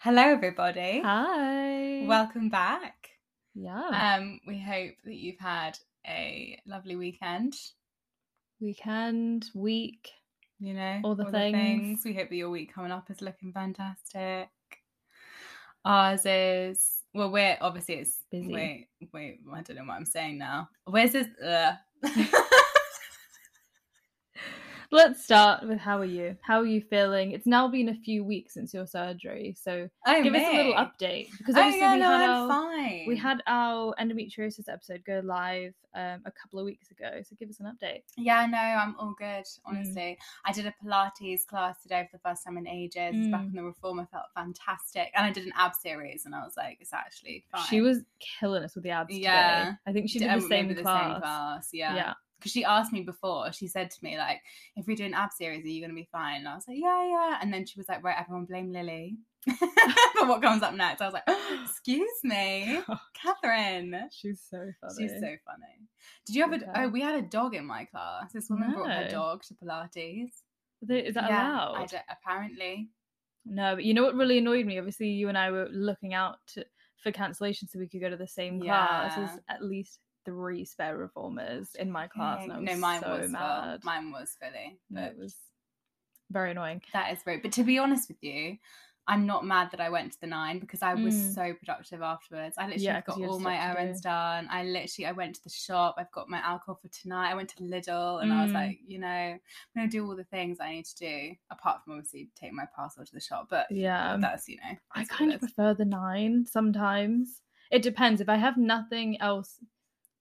Hello, everybody. Hi. Welcome back. yeah. Um, we hope that you've had a lovely weekend. Weekend, week. You know, All the things. We hope that your week coming up is looking fantastic. Ours is well, we're obviously it's Busy. Wait, wait, I don't know what I'm saying now. Where's this? Uh, Let's start with how are you? How are you feeling? It's now been a few weeks since your surgery, so oh, give us a little update because Oh, obviously yeah, we no, had I'm our fine. we had our endometriosis episode go live um, a couple of weeks ago. So give us an update. Yeah, no, I'm all good, Mm. honestly. I did a Pilates class today for the first time in ages. It's Back Mm. in the reform, I felt fantastic. And I did an ab series, and I was like, it's actually fine. She was killing us with the abs Yeah. today. I think she did Um, the same maybe class. class, yeah. yeah. Because she asked me before, she said to me, like, if we do an ab series, are you going to be fine? And I was like, yeah, yeah. And then she was like, right, everyone blame Lily for what comes up next. I was like, excuse me, Catherine. She's so funny. She's so funny. Did you a? girl. Oh, we had a dog in my class. This woman brought her dog to Pilates. Is that Yeah, allowed? Apparently. No, but you know what really annoyed me? Obviously, you and I were looking out to, for cancellation so we could go to the same class. Yeah. at least three spare reformers in my class, and I was no, mine so was mad. Mine was. But it was very annoying. that is rude. But to be honest with you, I'm not mad that I went to the nine because I was Mm. so productive afterwards. I literally Yeah, got all my errands do. done. I literally I went to the shop. I've got my alcohol for tonight. I went to Lidl and I was Mm. like, you know, I'm gonna do all the things I need to do apart from obviously take my parcel to the shop. But Yeah, that's you know, I that's what kind of prefer the nine sometimes. It depends. If I have nothing else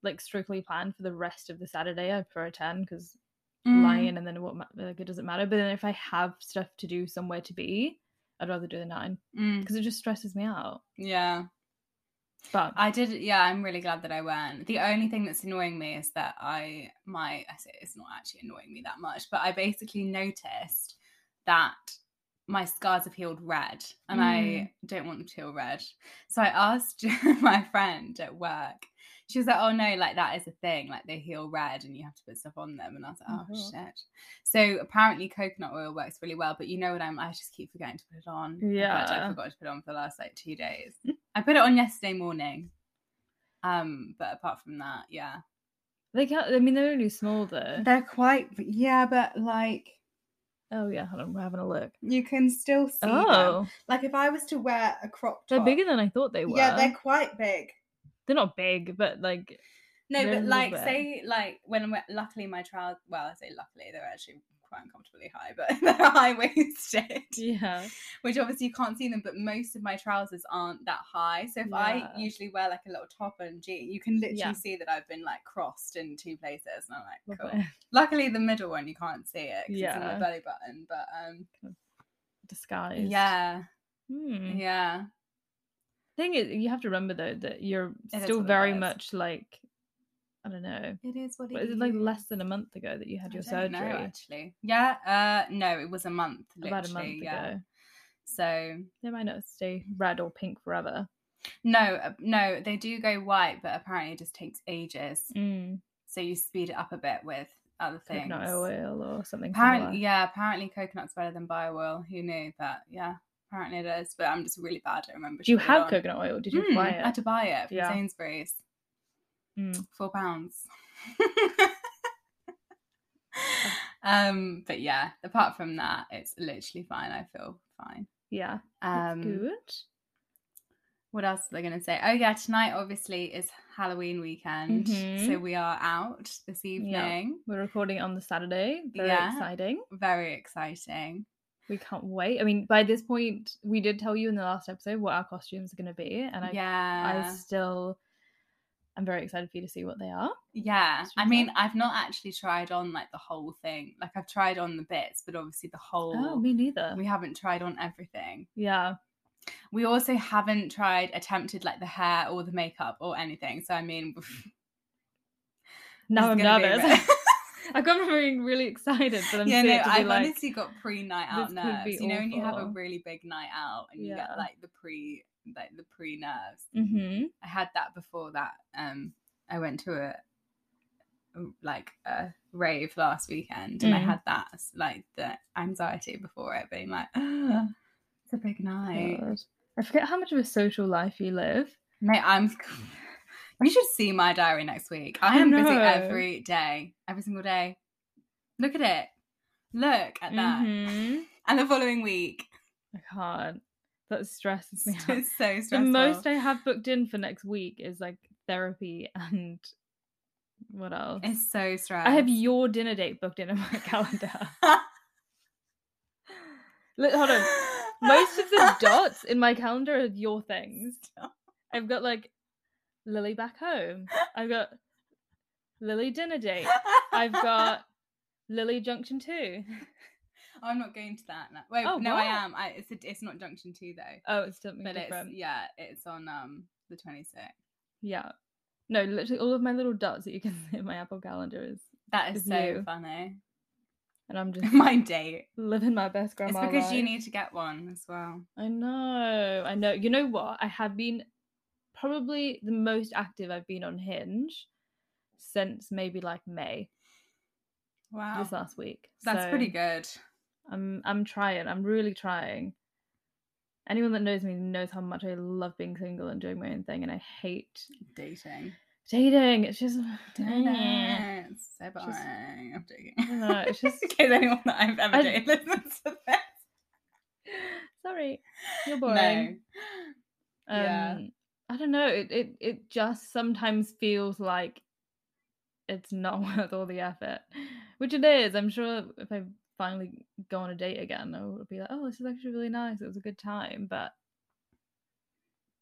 like strictly planned for the rest of the Saturday, I prefer a ten because Mm. lying and then what like it doesn't matter. But then if I have stuff to do somewhere to be, I'd rather do the nine Mm. because it just stresses me out. Yeah. But I did, yeah. I'm really glad that I went. The only thing that's annoying me is that I, my, I say it's not actually annoying me that much, but I basically noticed that my scars have healed red, and I Mm. don't want them to heal red. So I asked my friend at work. She was like, "Oh no, like that is a thing. Like they heal red, and you have to put stuff on them." And I was like, Oh, "Oh, God. shit." So apparently, coconut oil works really well, but you know what? I'm. I just keep forgetting to put it on. Yeah. fact, I forgot to put it on for the last like two days. I put it on yesterday morning. Um, but apart from that, yeah. they can't. I mean, they're only small though. They're quite yeah, but like Oh yeah, hold on, we're having a look. you can still see them. Oh, Like if I was to wear a crop top. they're bigger than I thought they were. Yeah, they're quite big. They're not big, but like No, but like bit. say like when I'm luckily my trousers well, I say luckily they're actually quite uncomfortably high, but they're high waisted. yeah, Which obviously you can't see them, but most of my trousers aren't that high. So if I usually wear like a little top and jean, you can literally Yeah. see that I've been like crossed in two places. And I'm like, cool. Luckily, the middle one you can't see it 'cause it's in Yeah. my belly button. But um, disguised. yeah, Hmm. yeah, Thing is, you have to remember though that you're It still very much like I don't know. it is what it is it like less than a month ago that you had I your don't know, surgery? actually, yeah. Uh, no, it was a month. About a month yeah. ago. So They might not stay red or pink forever. no, uh, no, they do go white, but apparently it just takes ages. Mm. So you speed it up a bit with other things. Coconut oil or something. Apparently, similar. yeah, apparently coconut's better than bio oil. Who knew? But yeah, apparently it is. But I'm just really bad at remember. Do you have coconut oil? Did you Mm, buy I it? had to buy it from Yeah. Sainsbury's. Mm. Four pounds. um, but yeah, apart from that, it's literally fine. I feel fine. Yeah. Um, good. what else was I going to say? Oh yeah, tonight obviously is Halloween weekend, so Mhm. we are out this evening. We're recording on the Saturday. Very Yeah. exciting. Very exciting. We can't wait. I mean, by this point, we did tell you in the last episode what our costumes are going to be, and I, yeah, I still, I'm very excited for you to see what they are. yeah. I mean? I've not actually tried on like the whole thing. Like I've tried on the bits, but obviously the whole. Oh, me neither. we haven't tried on everything. yeah, We also haven't tried attempted like the hair or the makeup or anything. So I mean, now I'm this is gonna be a nervous. I've gone really, really excited, but I'm yeah, no, I've honestly got pre-night out nerves. You know, when you have a really big night out and you Yeah. get like the pre, like the pre-nerves. hmm I had that before that. Um, I went to a like a rave last weekend, and I Mm. had that like the anxiety before it being like, "Ah, it's a big night. I forget how much of a social life you live. Mate, I'm. You should see my diary next week. I I am busy every day, every single day. Look at it. Look at that. Mhm. And the following week, I can't. That stresses me out. it's so The most I have booked in for next week is like therapy and what else? It's so stressful. I have your dinner date booked in on my calendar. Look, hold on. Most of the dots in my calendar are your things. I've got like Lily back home. I've got Lily dinner date. I've got Lily Junction 2. I'm not going to that. No. Wait, Oh, no, I am. I, it's a, it's not Junction Two though, Oh, it's something but different. it's yeah, it's on um the 26th. Yeah. No, literally all of my little dots that you can see in my Apple calendar is, That is It's so you. funny. and I'm just My date. living my best grandma it's because you need to get one as well. I know, I know. You know what? I have been probably the most active I've been on Hinge since maybe like May Wow, this last week. that's So pretty good. I'm I'm trying. I'm really trying. Anyone that knows me knows how much I love being single and doing my own thing, and I hate Dating. dating. It's just Dating. It's so Just- I'm joking. I it's just- in case anyone that I've ever I- dated listens to this. sorry, you're No. boring. Yeah. Um, I don't know. It it it just sometimes feels like it's not worth all the effort, which it is. I'm sure if I finally go on a date again, I will be like, oh, this is actually really nice. It was a good time, but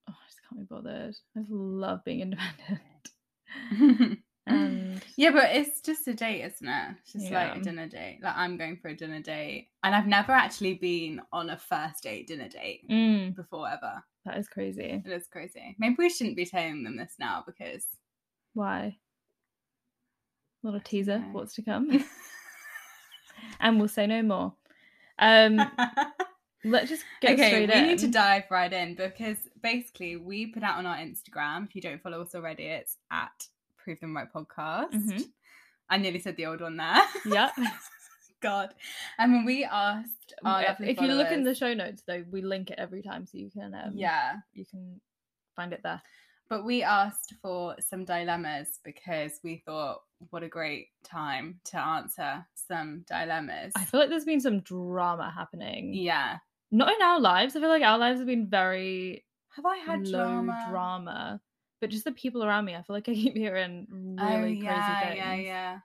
oh, I just can't be bothered. I just love being independent. and yeah, but it's just a date, isn't it? It's just like a dinner date. Like I'm going for a dinner date, and I've never actually been on a first date dinner date Mm, before ever. that is crazy. It is crazy. Maybe we shouldn't be telling them this now because Why? Little teaser, know. what's to come, and we'll say no more. Um, let's just get okay, straight we in. need to dive right in because basically we put out on our Instagram. If you don't follow us already, it's at Prove Them Right Podcast. Mhm. I nearly said the old one there. Yeah. God. And when we asked our Uh, lovely if you look in the show notes, though, we link it every time, so you can um, yeah, you can find it there. but we asked for some dilemmas because we thought what a great time to answer some dilemmas. I feel like there's been some drama happening. yeah. Not in our lives. I feel like our lives have been very Have I had drama? drama. But just the people around me, I feel like I keep hearing Oh, really yeah, crazy things. yeah, yeah.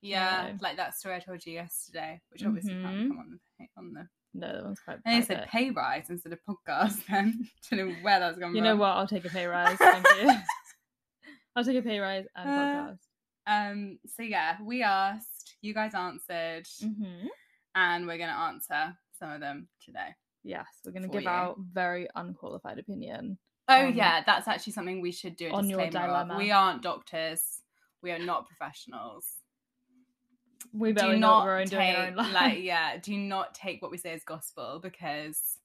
Yeah, So- like that story I told you yesterday, which obviously Mhm. can't come on the on the. No, that one's quite And it said pay rise instead of podcast. Then don't know where that's gone. You know what? I'll take a pay rise. Thank you. I'll take a pay rise and Uh, podcast. Um. So yeah, we asked, you guys answered, hmm and we're gonna answer some of them today. Yes, we're going to give you. our very unqualified opinion. Oh On- yeah, that's actually something we should do a on your disclaimer of. We aren't doctors. We are not professionals. We do not own doing our take like yeah. Do not take what we say as gospel because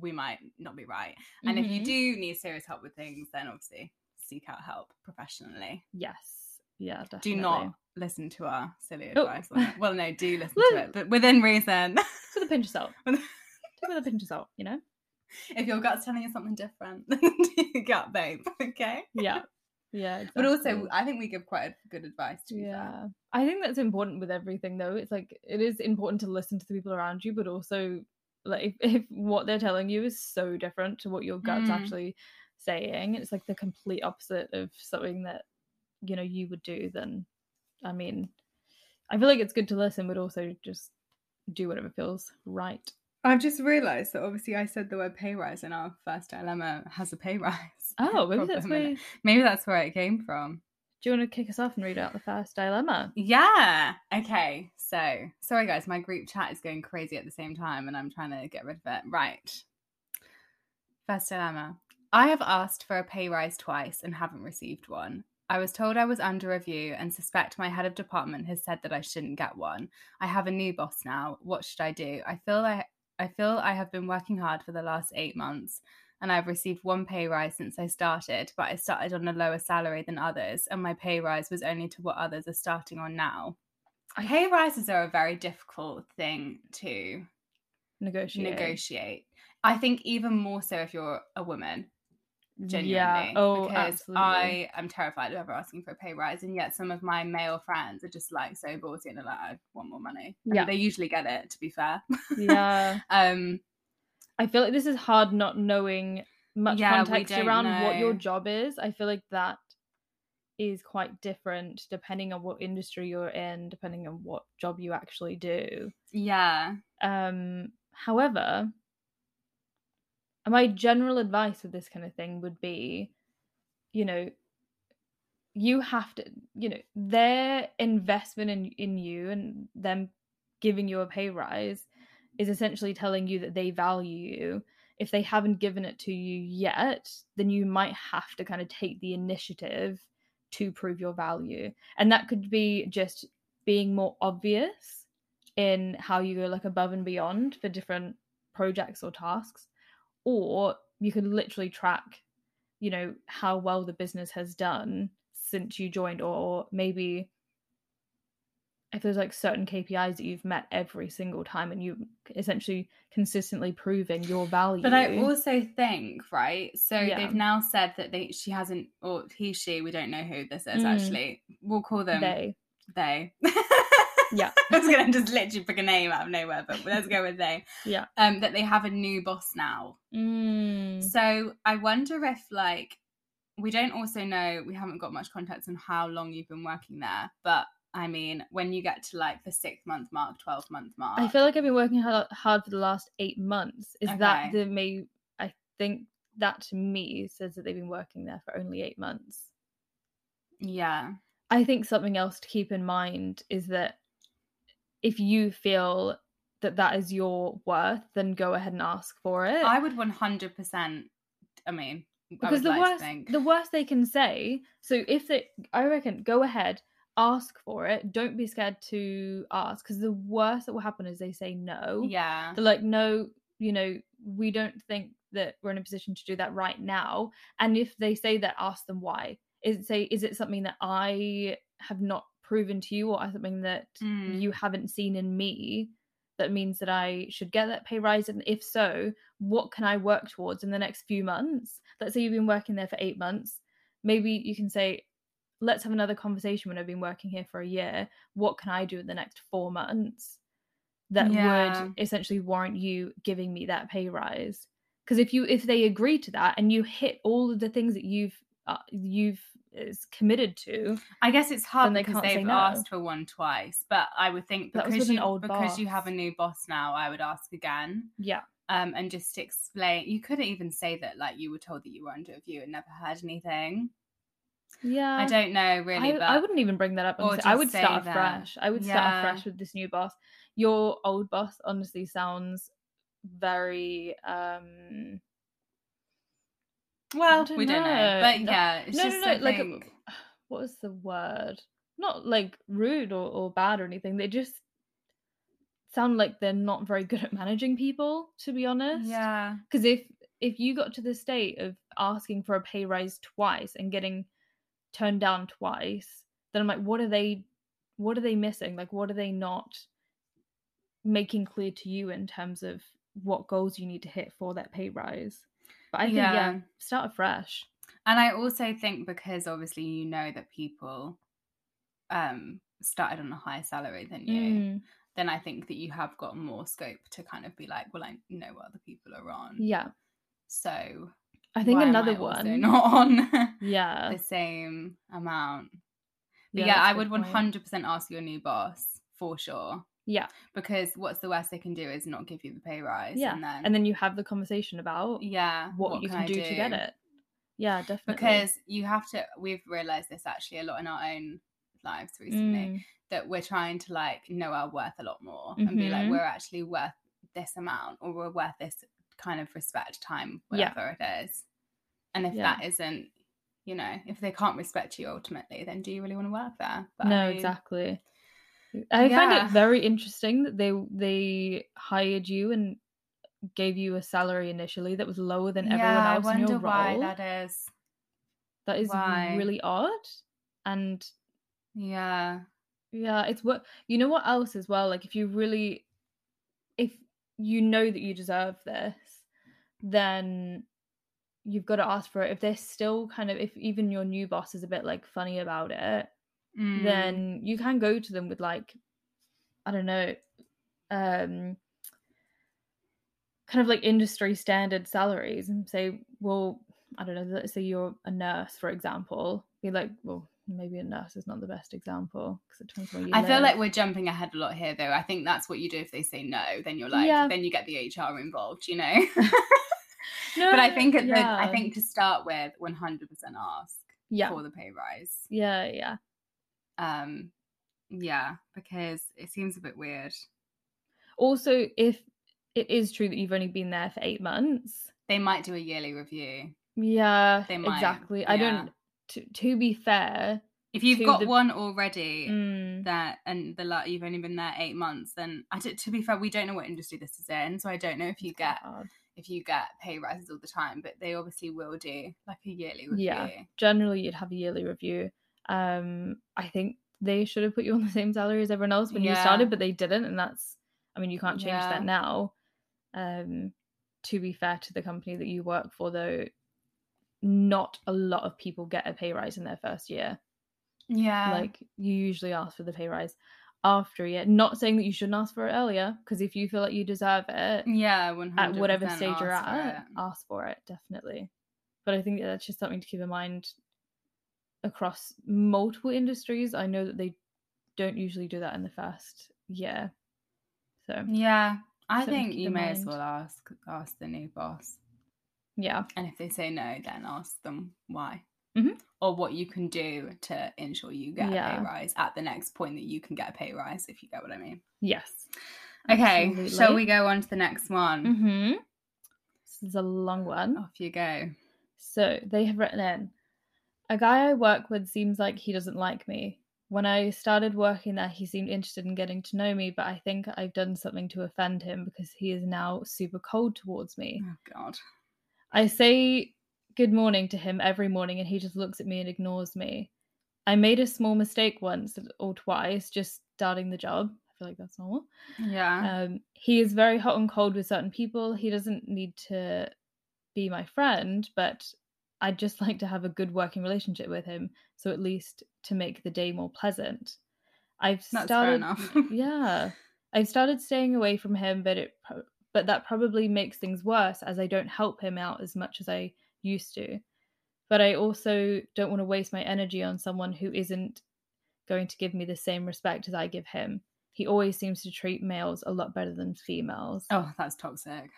we might not be right. And if you Mhm. do need serious help with things, then obviously seek out help professionally. Yes. Yeah, definitely. Do not listen to our silly Oh. advice. Well, no, do listen to it, but within reason. With a pinch of salt. Take with a pinch of salt, you know? if your gut's telling you something different, then do your gut, babe. Okay. Yeah. Yeah. But also. I think we give quite a good advice. To be fair. yeah. I think that's important with everything, though. It's like, it is important to listen to the people around you, but also, like, if, if what they're telling you is so different to what your gut's Mm. actually saying, it's like the complete opposite of something that, you know, you would do, then, I mean, I feel like it's good to listen, but also just do whatever feels right. I've just realised that obviously I said the word pay rise and our first dilemma has a pay rise. Oh, maybe that's where. it. Maybe that's where it came from. Do you want to kick us off and read out the first dilemma? Yeah. Okay. So sorry guys, my group chat is going crazy at the same time and I'm trying to get rid of it. Right. First dilemma. I have asked for a pay rise twice and haven't received one. I was told I was under review and suspect my head of department has said that I shouldn't get one. I have a new boss now. What should I do? I feel I I feel I have been working hard for the last 8 months and I've received one pay rise since I started, but I started on a lower salary than others and my pay rise was only to what others are starting on now. Pay rises are a very difficult thing to Negotiate. negotiate. I think even more so if you're a woman, genuinely. Yeah. Oh, because absolutely. I am terrified of ever asking for a pay rise, and yet some of my male friends are just like so ballsy and they're like, I want more money. And Yeah. they usually get it. To be fair. Yeah. um. I feel like this is hard not knowing much Yeah, context around what your job is. I feel like that is quite different depending on what industry you're in, depending on what job you actually do. Yeah. Um, however, my general advice with this kind of thing would be, you know, you have to, you know, their investment in in you and them giving you a pay rise is essentially telling you that they value you. If they haven't given it to you yet, then you might have to kind of take the initiative to prove your value. And that could be just being more obvious in how you go like above and beyond for different projects or tasks or you could literally track you know how well the business has done since you joined or maybe if there's like certain KPIs that you've met every single time and you essentially consistently proving your value But I also think, right? So Yeah. they've now said that they she hasn't, or he, she, we don't know who this is Mm. actually. We'll call them they they. Yeah. I was gonna just literally pick a name out of nowhere, but let's go with they. Yeah. Um, that they have a new boss now. mm, So I wonder if like we don't also know we haven't got much context on how long you've been working there, but I mean when you get to like the six month mark, twelve month mark, I feel like I've been working hard, hard for the last 8 months is that the may I think that to me says that they've been working there for only 8 months yeah, I think something else to keep in mind is that if you feel that that is your worth, then go ahead and ask for it. I would one hundred percent. I mean, I because would the like worst, think. the worst they can say. So if they, I reckon, go ahead, ask for it. Don't be scared to ask, because the worst that will happen is they say no. yeah, They're like, no, you know, we don't think that we're in a position to do that right now. And if they say that, ask them why. Is it say is it something that I have not proven to you, or something that Mm. you haven't seen in me that means that I should get that pay rise? And if so, what can I work towards in the next few months? Let's say you've been working there for eight months. Maybe you can say, let's have another conversation when I've been working here for a year. What can I do in the next four months that Yeah. would essentially warrant you giving me that pay rise? Because if you if they agree to that and you hit all of the things that you've uh, you've is committed to, I guess it's hard they because they've no. asked for one twice. But I would think That because you because you have a new boss now, I would ask again. yeah, Um, and just explain. You couldn't even say that like you were told that you were under review and never heard anything. yeah. I don't know really, I, but I wouldn't even bring that up. I would start that. afresh. I would start Yeah. afresh with this new boss. Your old boss honestly sounds very um well, don't we don't know. know. But No- yeah, it's no just no no like what was the word? Not like rude or, or bad or anything. They just sound like they're not very good at managing people, to be honest. yeah, Because if if you got to the state of asking for a pay rise twice and getting turned down twice, then I'm like, what are they what are they missing? Like what are they not making clear to you in terms of what goals you need to hit for that pay rise? But I think yeah, Yeah. start afresh. and I also think because obviously you know that people um started on a higher salary than you. Mm, then I think that you have got more scope to kind of be like, well, I know what other people are on. yeah. So I think another I also one. not on Yeah. the same amount. But Yeah, yeah, I would 100% ask your new boss for sure. Yeah. Because what's the worst they can do is not give you the pay rise. Yeah. And then, And then you have the conversation about yeah, what, you can, I do, to get it. Yeah, definitely. Because you have to, we've realized this actually a lot in our own lives recently. Mm, that we're trying to like know our worth a lot more and be like Mhm. we're actually worth this amount or we're worth this kind of respect time Yeah. whatever it is and if Yeah. that isn't you know if they can't respect you ultimately then do you really want to work there But I no, mean, exactly. I find it very interesting that they they hired you and gave you a salary initially that was lower than everyone else I in wonder your why role. that is that is why. really odd. And yeah yeah, it's what you know what else as well? Like if you really if you know that you deserve this, then you've got to ask for it. If they're still kind of, if even your new boss is a bit like funny about it, Mm. then you can go to them with like, I don't know, um, kind of like industry standard salaries and say, well, I don't know, let's say you're a nurse, for example, be like, well, maybe a nurse is not the best example because it depends where you I feel like we're jumping ahead a lot here, though. I think that's what you do if they say no. Then you're like, Yeah. then you get the HR involved, you know. no, but I think at the, I think to start with, 100% ask yeah, for the pay rise. yeah, yeah. Um, yeah, because it seems a bit weird. Also, if it is true that you've only been there for eight months, They might do a yearly review. yeah, They might, exactly. I don't. To, to be fair, If you've got the- one already, mm, that and the lot you've only been there eight months, then I to be fair, we don't know what industry this is in, so I don't know if you get if you get pay rises all the time, but they obviously will do like a yearly review. Yeah. generally you'd have a yearly review. Um, I think they should have put you on the same salary as everyone else when you started, but they didn't, and that's. I mean, you can't change Yeah. that now. Um, to be fair to the company that you work for, though, not a lot of people get a pay rise in their first year. Yeah. like you usually ask for the pay rise after a year. Not saying that you shouldn't ask for it earlier, because if you feel like you deserve it, yeah, at whatever stage you're at, ask for it definitely. But I think that's just something to keep in mind across multiple industries. I know that they don't usually do that in the first year. So Yeah. I think you may as well ask ask the new boss. yeah, And if they say no, then ask them why. Mhm. Or what you can do to ensure you get a pay rise at the next point that you can get a pay rise, if you get what I mean. yes. Okay, shall we go on to the next one? Mm-hmm. This is a long one. Off you go. So they have written in a guy I work with seems like he doesn't like me. When I started working there, he seemed interested in getting to know me, but I think I've done something to offend him because he is now super cold towards me. Oh God. I say good morning to him every morning and he just looks at me and ignores me. I made a small mistake once or twice just starting the job. I feel like that's normal. Yeah. Um, he is very hot and cold with certain people. He doesn't need to be my friend, but I'd just like to have a good working relationship with him. So at least to make the day more pleasant. I've That's fair started. enough. yeah, I've started staying away from him, but it but that probably makes things worse as I don't help him out as much as I used to. But I also don't want to waste my energy on someone who isn't going to give me the same respect as I give him. He always seems to treat males a lot better than females. Oh, that's toxic.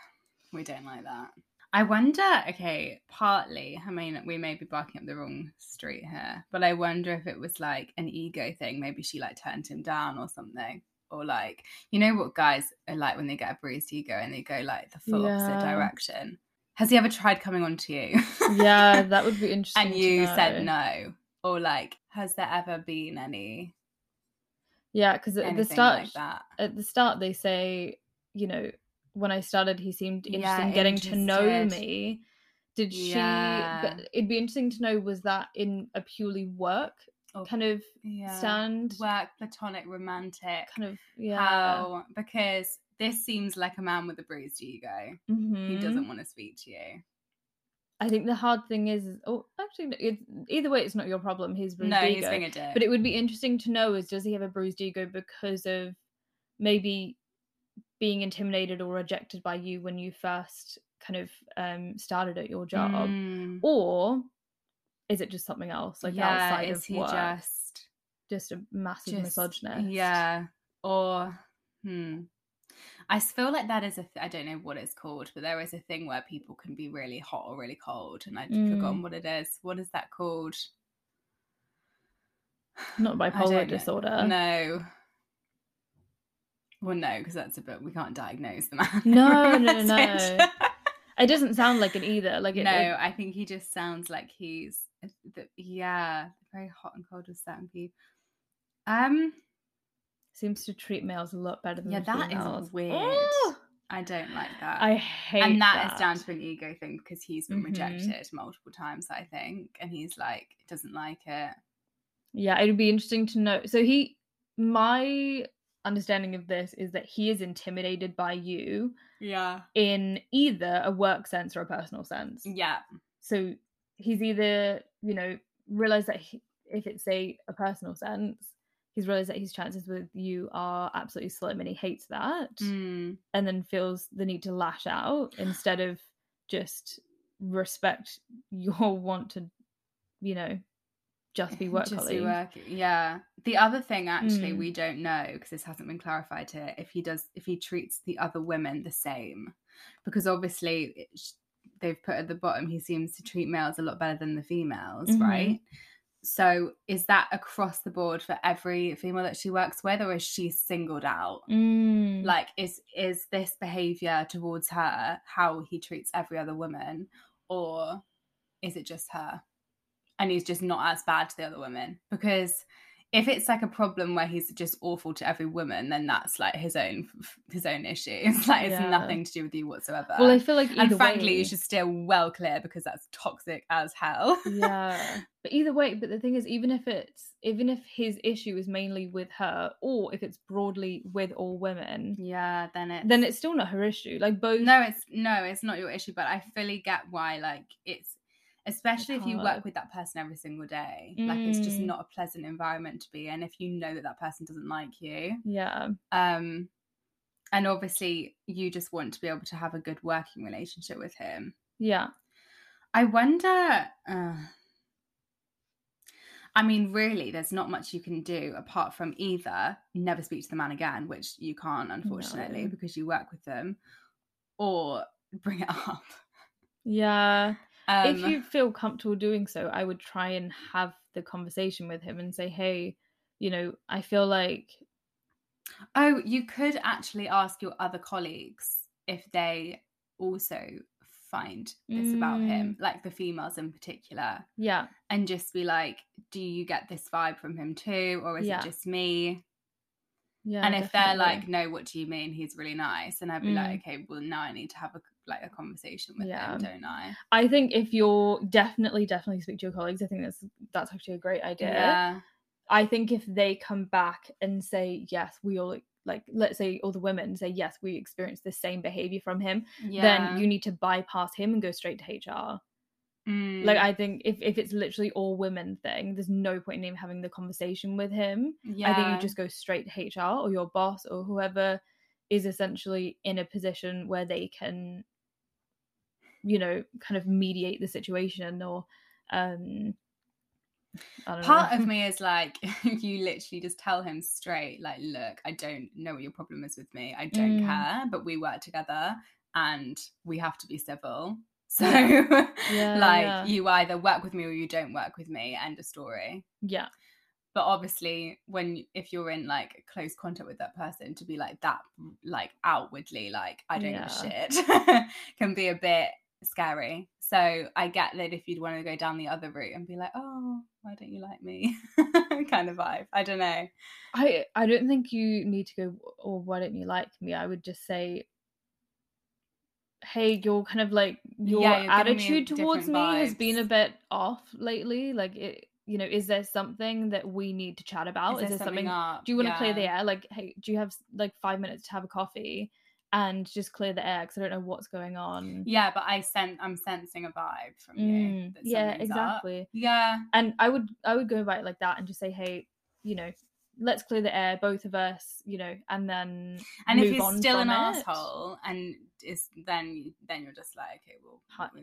We don't like that. I wonder, okay, partly, I mean, we may be barking up the wrong street here, but I wonder if it was like an ego thing. Maybe she like turned him down or something. Or like, you know what guys are like when they get a bruised ego and they go like the full opposite direction. Has he ever tried coming on to you? yeah, that would be interesting. and you said no. Or like, has there ever been any Yeah, because at the start, like that? at the start they say, you know, when I started, he seemed interested Yeah, in getting to know me. Did she? Yeah. But it'd be interesting to know was that in a purely work Or- kind of yeah. stand? Work, platonic, romantic. Kind of yeah. how because this seems like a man with a bruised ego. He Mhm. doesn't want to speak to you. I think the hard thing is, oh, actually, no, it, either way, it's not your problem. His bruised no, ego. he's being a dick. But it would be interesting to know is does he have a bruised ego because of maybe being intimidated or rejected by you when you first kind of um started at your job? Mm, Or is it just something else, like yeah, outside is of he work? just Just a massive just misogynist. Yeah, or hmm. I feel like that is a. Th- I don't know what it's called, but there is a thing where people can be really hot or really cold, and I've Mm. forgotten what it is. What is that called? Not bipolar disorder. No. Well, no, because that's a bit. We can't diagnose the man. No, no, no, no. it. It doesn't sound like it either. Like it, no, it- I think he just sounds like he's the, yeah, very hot and cold with certain people. Um, seems to treat males a lot better than yeah, that females. is weird. Oh, I don't like that. I hate and that that is down to an ego thing because he's been Mhm. rejected multiple times, I think, and he's like doesn't like it. Yeah, it'd be interesting to know. So he, my understanding of this is that he is intimidated by you Yeah. in either a work sense or a personal sense. Yeah. So he's either, you know, realized that he, if it's a, a personal sense, he's realized that his chances with you are absolutely slim and he hates that Mm. and then feels the need to lash out instead of just respect your want to, you know, just be work Just colleagues. be work. Yeah. The other thing, actually, Mm. we don't know because this hasn't been clarified here. If he does, if he treats the other women the same, because obviously it, they've put at the bottom, he seems to treat males a lot better than the females, Mhm. right? So is that across the board for every female that she works with, or is she singled out? Mm. Like, is is this behavior towards her how he treats every other woman, or is it just her? And he's just not as bad to the other women because if it's like a problem where he's just awful to every woman, then that's like his own his own issue. It's like it's Yeah. nothing to do with you whatsoever. well, I feel like either and frankly, way, you should steer well clear because that's toxic as hell. yeah but either way but the thing is even if it's even if his issue is mainly with her or if it's broadly with all women yeah, then it's then it's still not her issue like both no, it's no, it's not your issue. But I fully get why. Like it's especially if you work with that person every single day. Like it's just Mm. not a pleasant environment to be in if you know that that person doesn't like you. yeah Um, and obviously you just want to be able to have a good working relationship with him. yeah I wonder. Uh, I mean, really, there's not much you can do apart from either never speak to the man again, which you can't, unfortunately, No. because you work with them, or bring it up. yeah Um, if you feel comfortable doing so i would try and have the conversation with him and say hey you know i feel like oh, you could actually ask your other colleagues if they also find this about him, like the females in particular, yeah and just be like, do you get this vibe from him too, or is Yeah. it just me? Yeah and if they're like no what do you mean? He's really nice. And i'd be like mm. okay well now i need to have a like a conversation with Yeah. him don't i? I think if you're definitely definitely speak to your colleagues i think that's that's actually a great idea. Yeah. I think if they come back and say yes, we all like let's say all the women say yes, we experienced the same behavior from him, yeah. then you need to bypass him and go straight to HR. Mm. Like I think if if it's literally all women thing, there's no point in even having the conversation with him. yeah I think you just go straight to HR or your boss or whoever is essentially in a position where they can you know kind of mediate the situation or um part know. of me is like you literally just tell him straight like look i don't know what your problem is with me i don't Mm. care but we work together and we have to be civil so Yeah, like yeah. you either work with me or you don't work with me end of story yeah. but obviously when if you're in like close contact with that person to be like that like outwardly like i don't give a shit can be a bit scary so i get that if you'd want to go down the other route and be like oh why don't you like me kind of vibe i don't know I I don't think you need to go or why don't you like me? I would just say hey, your kind of like your Yeah, attitude towards me different has been a bit off lately. Like it you know, is there something that we need to chat about? Is, there something, do you want to clear the air? Like, hey, do you have like five minutes to have a coffee and just clear the air? Because I don't know what's going on. yeah but i sense i'm sensing a vibe from you Mm, that yeah, something's up. exactly. yeah and i would i would go about it like that and just say hey you know let's clear the air both of us you know and then and if he's still an it. asshole and is then then you're just like okay well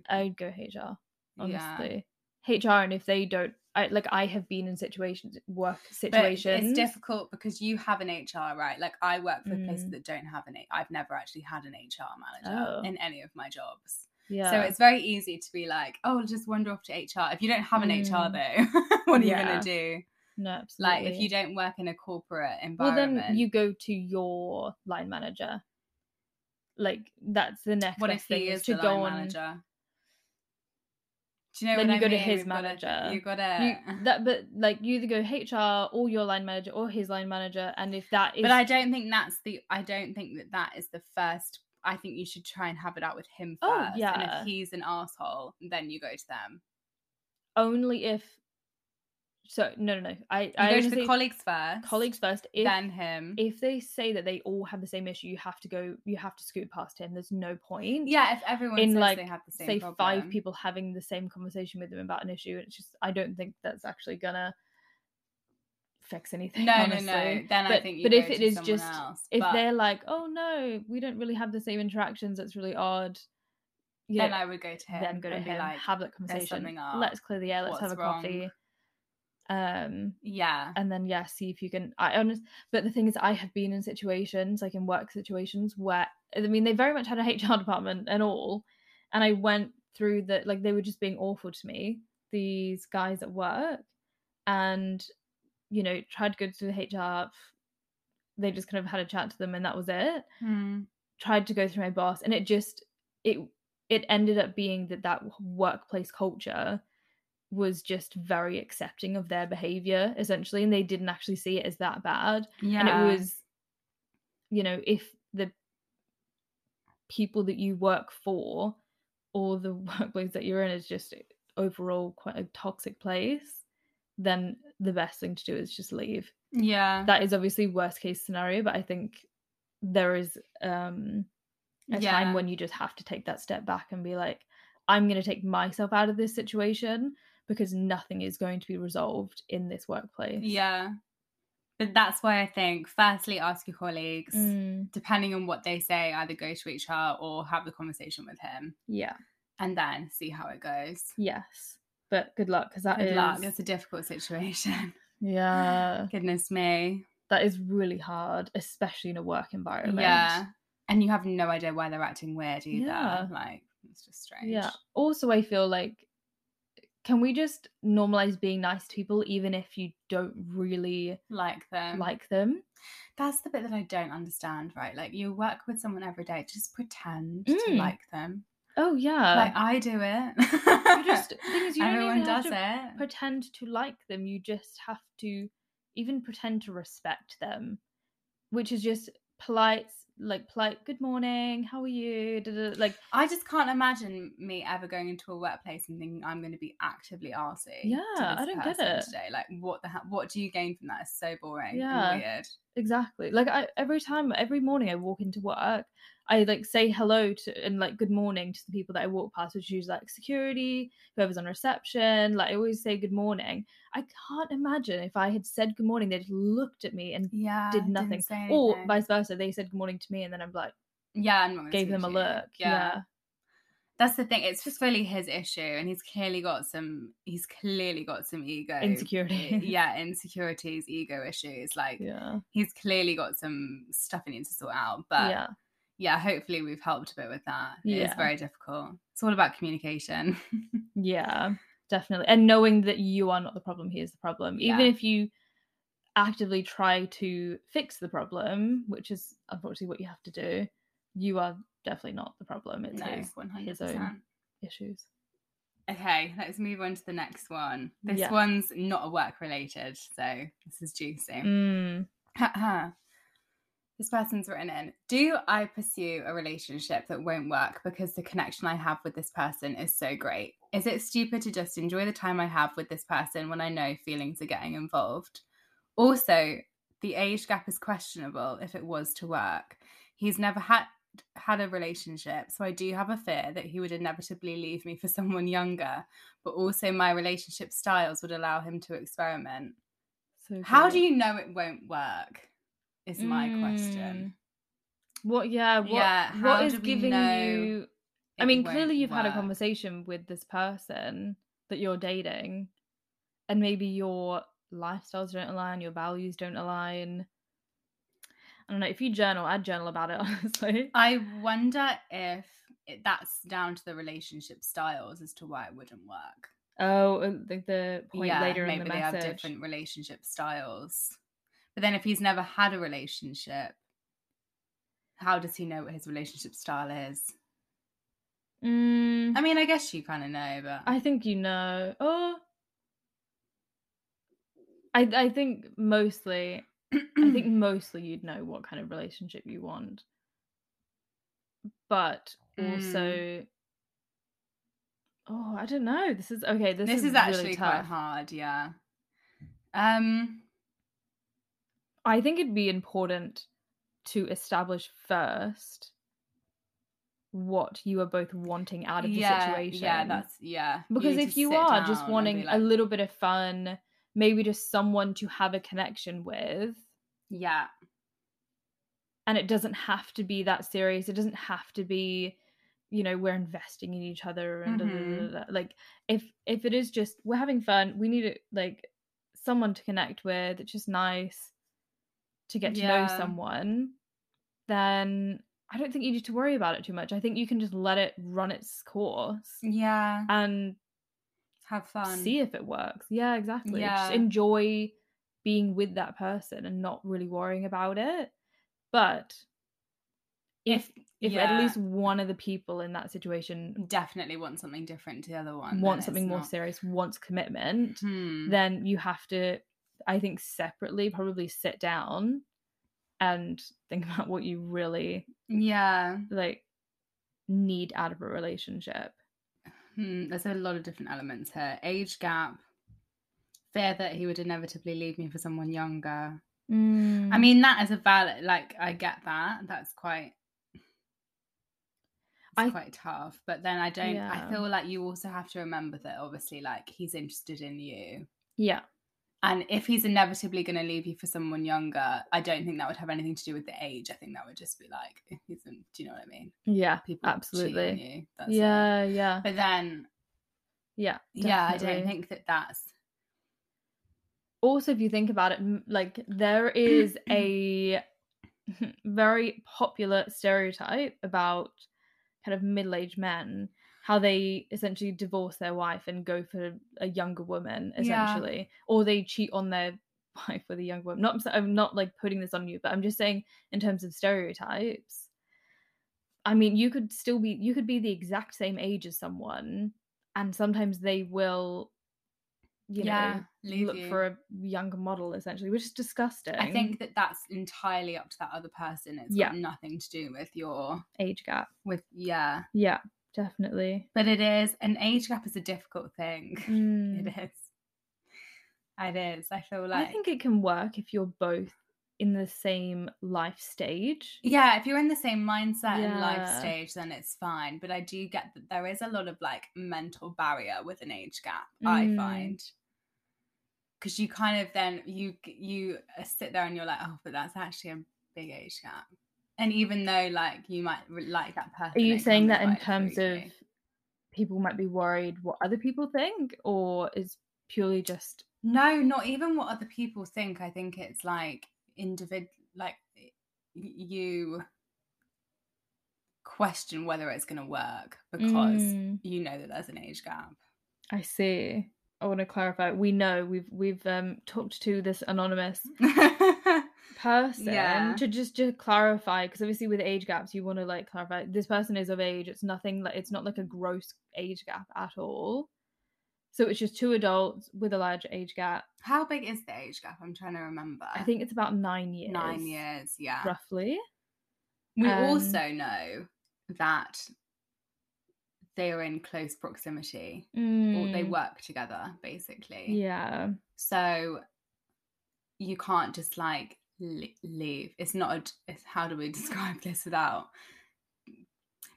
i'd go hr yeah. honestly hr and if they don't I, like i have been in situations work But situations it's difficult because you have an HR, right? Like I work for places Mm. that don't have an. I've never actually had an HR manager Oh. in any of my jobs, yeah so it's very easy to be like, "Oh, just wander off to HR." If you don't have an HR Mm. though, what are you gonna do? No absolutely Like if you don't work in a corporate environment, well then you go to your line manager like that's the next what if he thing is to the go line on manager? Do you know Then you I go to mean? his You've gotta- manager. You gotta. you, that but like you either go hr or your line manager or his line manager and if that is but I don't think that's the. I don't think that that is the first. I think you should try and have it out with him oh, first. Oh, yeah. And if he's an asshole, then you go to them. only if so no, no, no. I I go to the colleagues first. colleagues first. If then him. if they say that they all have the same issue, you have to go. You have to scoot past him. There's no point. yeah, if everyone in says like they have the same say problem. five people having the same conversation with them about an issue. It's just I don't think that's actually gonna fix anything. No, honestly. no, no. Then I But- think you but go if it to is just- else. if But they're like, oh no, we don't really have the same interactions. That's really odd. You then know, I would go to him. then go to and him, be like, have that conversation. up. Let's clear the air. Let's have What's a coffee. Um, yeah, and then yeah, see if you can. I honest, but the thing is, I have been in situations like in work situations where I mean they very much had a HR department and all, and I went through that like they were just being awful to me. These guys at work, and you know tried to go to the HR. They just kind of had a chat to them and that was it. Hmm. Tried to go through my boss, and it just it it ended up being that that workplace culture was just very accepting of their behavior essentially and they didn't actually see it as that bad. Yeah, and it was you know if the people that you work for or the workplace that you're in is just overall quite a toxic place then the best thing to do is just leave. Yeah, that is obviously worst case scenario but i think there is um a Yeah. time when you just have to take that step back and be like i'm going to take myself out of this situation because nothing is going to be resolved in this workplace yeah. But that's why I think, firstly, ask your colleagues. Mm, Depending on what they say, either go to HR or have the conversation with him, yeah and then see how it goes. yes but good luck because that is Good luck. It's a difficult situation. yeah Goodness me. that is really hard especially in a work environment Yeah. And you have no idea why they're acting weird either. Yeah. Like, it's just strange. Yeah. Also, I feel like can we just normalize being nice to people even if you don't really Like them. like them? That's the bit that I don't understand, right? Like, you work with someone every day, just pretend to Mm. like them. Oh yeah. like, I do it. you just the thing is you don't Everyone does to it. pretend to like them. You just have to even pretend to respect them, which is just polite, like polite. Good morning. How are you? Like I just can't imagine me ever going into a workplace and thinking I'm going to be actively arsy. Yeah, I don't get it. Today, like, what the hell? What do you gain from that? It's so boring. Yeah. and weird. exactly like i every time every morning i walk into work i like say hello to and like good morning to the people that i walk past which is like security whoever's on reception like i always say good morning i can't imagine if i had said good morning they just looked at me and Yeah, did nothing or vice versa they said good morning to me and then i'm like yeah, I'm gave them a look yeah, that's the thing. It's just fully his issue, and he's clearly got some. He's clearly got some ego eh, Insecurity. yeah, insecurities, ego issues. Like yeah he's clearly got some stuff he needs to sort out. But yeah yeah, hopefully we've helped a bit with that. It's Yeah. very difficult. It's all about communication. Yeah, definitely. And knowing that you are not the problem, he is the problem. Even Yeah. if you actively try to fix the problem, which is unfortunately what you have to do, you are definitely not the problem. It's no, his, one hundred his own issues. Okay, let's move on to the next one. This Yeah. one's not a work related, so this is juicy. Mm. This person's written in Do I pursue a relationship that won't work because the connection I have with this person is so great? Is it stupid to just enjoy the time I have with this person when I know feelings are getting involved? Also, the age gap is questionable if it was to work. He's never had had a relationship, so I do have a fear that he would inevitably leave me for someone younger, but also my relationship styles would allow him to experiment. So How do you know it won't work? Is my question. What? Yeah. What, Yeah, what is giving you? I mean, clearly you've had a conversation with this person that you're dating, and maybe your lifestyles don't align, your values don't align. I don't know. If you journal, I'd journal about it, honestly. I wonder if it, that's down to the relationship styles as to why it wouldn't work. Oh, uh, the, the point yeah, later in the message. maybe they have different relationship styles. But then if he's never had a relationship, how does he know what his relationship style is? Mm, I mean, I guess you kind of know, but I think you know. Oh, I I think mostly. I think mostly you'd know what kind of relationship you want, but Mm. also. Oh, I don't know. This is okay. This, this, is, is, actually really quite hard. Yeah. Um, I think it'd be important to establish first what you are both wanting out of the situation. Yeah, that's yeah. because need if you are just wanting a little bit of fun, maybe just someone to have a connection with, yeah, and it doesn't have to be that serious. It doesn't have to be, you know, we're investing in each other and da, Mhm. da, da. like if if it is just we're having fun, we need it like someone to connect with. It's just nice to get to know someone. Then I don't think you need to worry about it too much. I think you can just let it run its course yeah. and Have fun. see if it works. Yeah, exactly. Just Yeah. enjoy being with that person and not really worrying about it. But if if at yeah, least one of the people in that situation definitely wants something different to the other one. wants something more not- serious, wants commitment, Hmm. then you have to I think separately probably sit down and think about what you really Yeah. like need out of a relationship. Hmm. There's a lot of different elements here. Age gap. Fear that he would inevitably leave me for someone younger. I Mm. mean, that is a valid. Like, I get that. That's quite. I- quite tough, but then I don't. Yeah. I feel like you also have to remember that obviously, like he's interested in you, yeah. And if he's inevitably going to leave you for someone younger, I don't think that would have anything to do with the age. I think that would just be like, he's. in- Do you know what I mean? Yeah. People Absolutely. you. That's it. Yeah, yeah. But then, Yeah. yeah, I don't think that that's. also if you think about it like there is a very popular stereotype about kind of middle-aged men how they essentially divorce their wife and go for a younger woman Yeah. essentially or they cheat on their wife with a younger woman not I'm not like putting this on you but i'm just saying in terms of stereotypes i mean you could still be you could be the exact same age as someone and sometimes they will you yeah, know look you. for a younger model essentially which is disgusting I think that that's entirely up to that other person. It's Yeah. got nothing to do with your age gap with yeah. yeah definitely But it is an age gap is a difficult thing. Mm. It is. It is. I feel like i think it can work if you're both in the same life stage yeah, if you're in the same mindset and life stage, then it's fine. But I do get that there is a lot of like mental barrier with an age gap. I Mm. find because you kind of then you you uh, sit there and you're like, oh, but that's actually a big age gap. And even though like you might like that person, are you saying that in terms of freaky. people might be worried what other people think or is purely just No, not even what other people think. I think it's like individ like you question whether it's going to work because Mm. you know that there's an age gap. i see i want to clarify we know we've we've um talked to this anonymous person Yeah. to just to clarify because obviously with age gaps you want to like clarify this person is of age it's nothing like it's not like a gross age gap at all so it's just two adults with a large age gap How big is the age gap? I'm trying to remember. i think it's about nine years nine years. Yeah. roughly We Um, also know that they are in close proximity or they Mm, work together, basically. yeah So you can't just like leave. It's not. A, it's, how do we describe this without?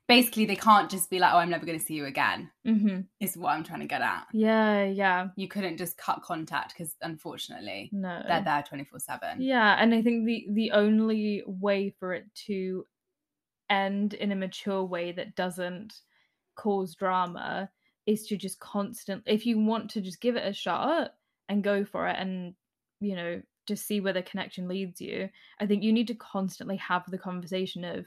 Basically, they can't just be like, "Oh, I'm never going to see you again." hmm Is what I'm trying to get at. yeah yeah You couldn't just cut contact because, unfortunately, no they're there twenty four seven. Yeah, and I think the the only way for it to end in a mature way that doesn't cause drama is to just constant if you want to just give it a shot and go for it and you know just see where the connection leads you i think you need to constantly have the conversation of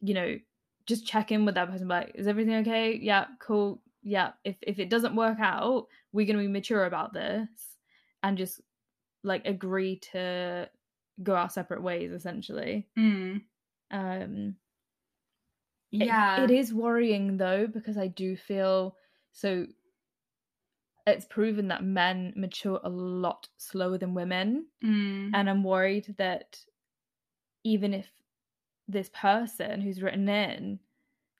you know just check in with that person like is everything okay yeah cool yeah if if it doesn't work out we're going to be mature about this and just like agree to go our separate ways essentially Mm. um it- Yeah. it is worrying though because i do feel so it's proven that men mature a lot slower than women Mm. and i'm worried that even if this person who's written in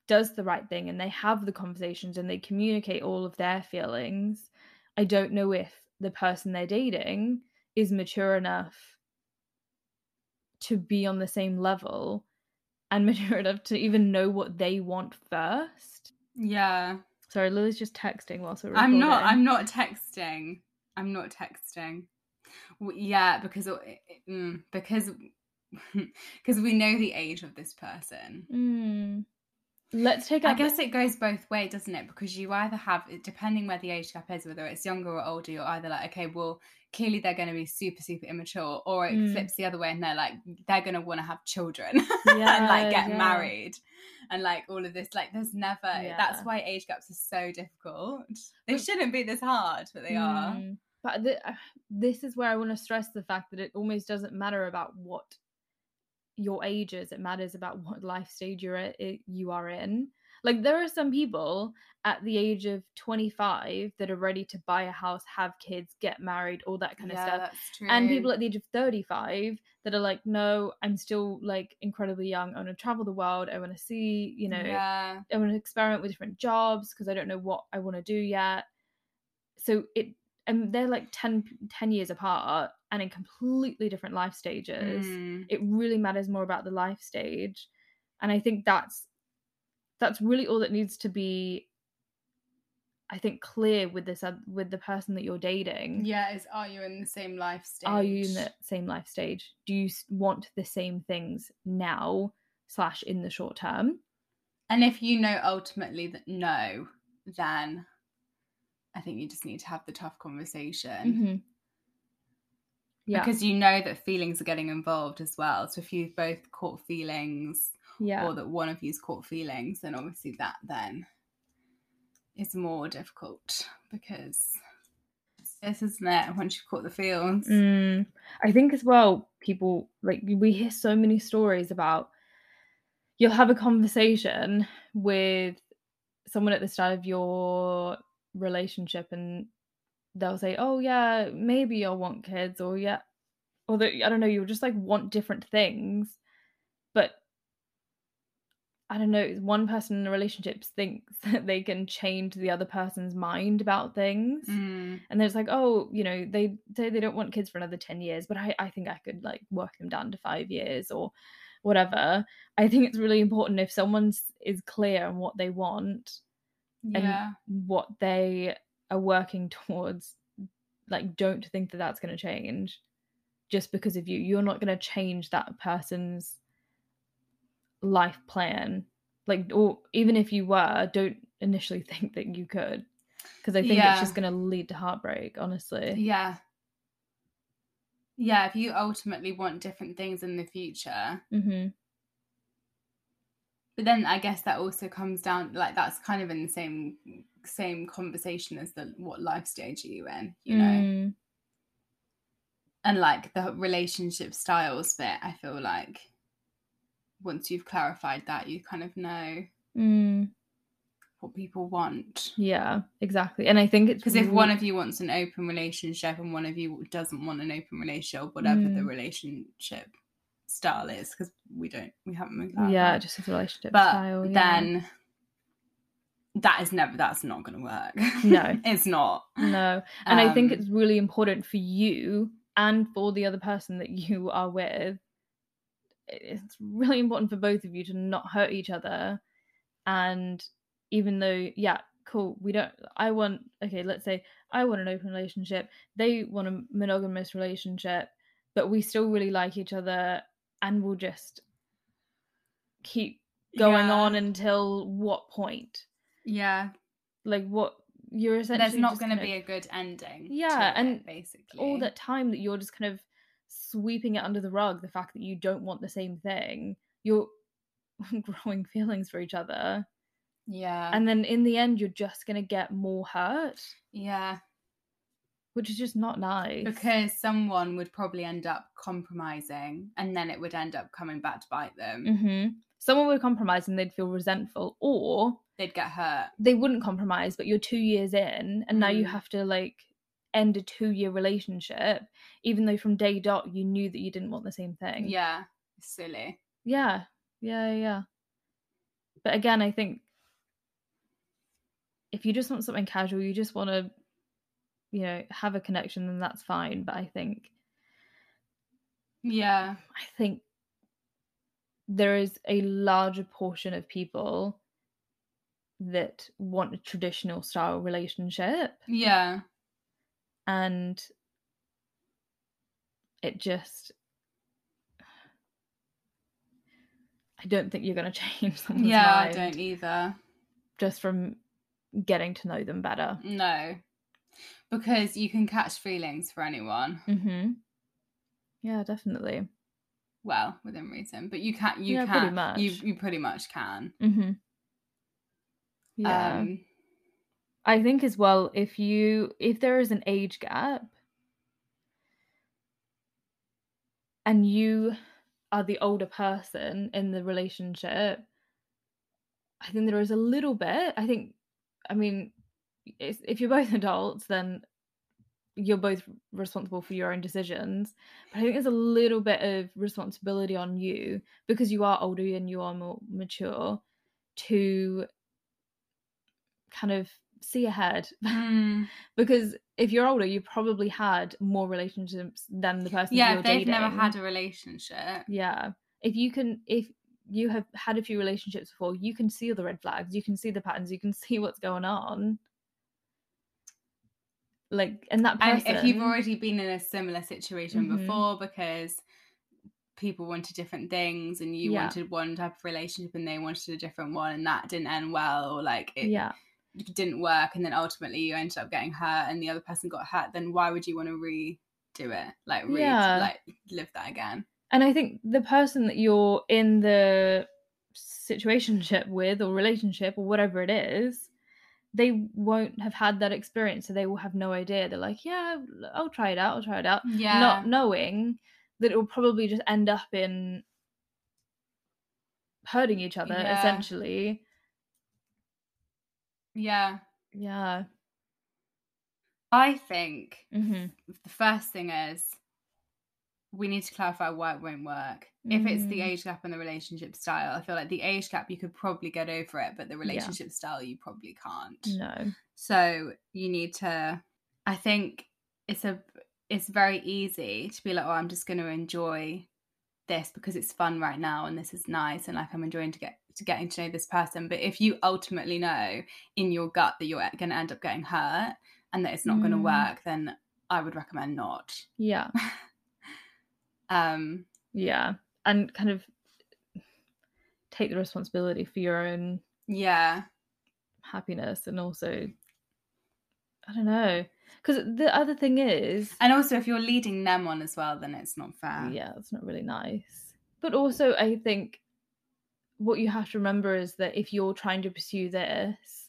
does the right thing and they have the conversations and they communicate all of their feelings i don't know if the person they're dating is mature enough to be on the same level and mature enough to even know what they want first. Yeah. Sorry, Lily's just texting whilst we're recording. I'm not. I'm not texting. I'm not texting. W- Yeah, because uh, mm, because because we know the age of this person. Mm. Let's take I out the- guess it goes both ways, doesn't it? Because you either have, depending where the age gap is, whether it's younger or older, you're either like, okay, well, clearly they're going to be super, super immature, or it Mm. flips the other way and they're like, they're going to want to have children Yeah, and like get yeah. married and like all of this. Like, there's never, that's why age gaps are so difficult. They shouldn't be this hard, but they are. Mm. But th- uh, this is where I want to stress the fact that it almost doesn't matter about what your age is. It matters about what life stage you're at, it, you are in. Like there are some people at the age of 25 that are ready to buy a house, have kids, get married, all that kind yeah, of stuff. that's true. And people at the age of 35 that are like, no, I'm still like incredibly young. I want to travel the world. I want to see, you know, yeah, I want to experiment with different jobs because I don't know what I want to do yet. So it and they're like 10, 10 years apart and in completely different life stages. Mm. It really matters more about the life stage. And I think that's that's really all that needs to be I think clear with this with the person that you're dating. yeah. Is are you in the same life stage? Are you in the same life stage? Do you want the same things now slash in the short term? And if you know ultimately that no, then I think you just need to have the tough conversation Mm-hmm. Yeah. because you know that feelings are getting involved as well. So if you've both caught feelings yeah. or that one of you's caught feelings, then obviously that then is more difficult because this isn't it once you've caught the feels. Mm, I think as well, people like we hear so many stories about you'll have a conversation with someone at the start of your relationship and they'll say, Oh yeah, maybe you'll want kids or yeah or that I don't know, you'll just like want different things. But I don't know, one person in a relationship thinks that they can change the other person's mind about things. Mm, and there's like oh you know they say they don't want kids for another 10 years but I, I think i could like work them down to five years or whatever. I think it's really important if someone's is clear on what they want yeah. and what they are working towards like don't think that that's going to change just because of you. You're not going to change that person's life plan like or even if you were don't initially think that you could because i think Yeah. it's just going to lead to heartbreak honestly Yeah. Yeah, if you ultimately want different things in the future, hmm but then I guess that also comes down like that's kind of in the same same conversation as the what life stage are you in, you know? Mm, And like the relationship styles bit, I feel like once you've clarified that, you kind of know mm, what people want. yeah exactly and i think it's Because if one of you wants an open relationship and one of you doesn't want an open relationship, whatever the Mm. relationship style is, because we don't, we haven't moved yeah just as a relationship but style yeah. then that is never that's not going to work No. it's not no and i think Um, it's really important for you and for the other person that you are with it's really important for both of you to not hurt each other. And even though yeah cool we don't i want okay let's say i want an open relationship they want a monogamous relationship but we still really like each other and we'll just keep going Yeah. on until what point? Yeah. Like what you're essentially there's not going to be a good ending Yeah, it, and basically. all that time that you're just kind of sweeping it under the rug the fact that you don't want the same thing. You're growing feelings for each other. Yeah. And then in the end you're just going to get more hurt. Yeah. Which is just not nice. Because someone would probably end up compromising and then it would end up coming back to bite them. Hmm someone would compromise and they'd feel resentful or they'd get hurt. they wouldn't compromise but you're two years in and now you Mm. have to like end a two year relationship even though from day dot you knew that you didn't want the same thing. Yeah silly. Yeah yeah yeah but again i think if you just want something casual you just want to you know have a connection then that's fine. But i think Yeah. I think there is a larger portion of people that want a traditional style relationship. Yeah. And it just I don't think you're going to change someone's Yeah, I don't either. just from getting to know them better. No. Because you can catch feelings for anyone. Mhm. Yeah, definitely. Well, within reason. But you can you Yeah, can you you pretty much can. Mhm. Yeah. Um I think as well if you if there is an age gap and you are the older person in the relationship I think there is a little bit I think I mean if you're both adults then you're both responsible for your own decisions but I think there's a little bit of responsibility on you because you are older and you are more mature to kind of see ahead mm, because if you're older you probably had more relationships than the person yeah, you're they've dating never had a relationship. yeah if you can if you have had a few relationships before you can see the red flags you can see the patterns you can see what's going on like and that person And if you've already been in a similar situation Mhm. before because people wanted different things and you Yeah. wanted one type of relationship and they wanted a different one and that didn't end well or like it yeah didn't work and then ultimately you ended up getting hurt and the other person got hurt then why would you want to redo it? Like re Yeah. like live that again? And i think the person that you're in the situationship with or relationship or whatever it is they won't have had that experience so they will have no idea. They're like yeah i'll try it out i'll try it out. Yeah. Not knowing that it will probably just end up in hurting each other Yeah. essentially yeah yeah i think hmm the first thing is we need to clarify why it won't work. If it's the Mm. age gap and the relationship style, I feel like the age gap you could probably get over it, but the relationship style you probably can't. no So you need to I think it's a it's very easy to be like, oh, I'm just gonna enjoy this because it's fun right now and this is nice and like I'm enjoying to get to getting to know this person. But if you ultimately know in your gut that you're gonna end up getting hurt and that it's not Mm. work, then I would recommend not. yeah Um yeah and kind of take the responsibility for your own yeah. happiness and also i don't know because the other thing is And also if you're leading them on as well, then it's not fair. yeah it's not really nice but also i think what you have to remember is that if you're trying to pursue this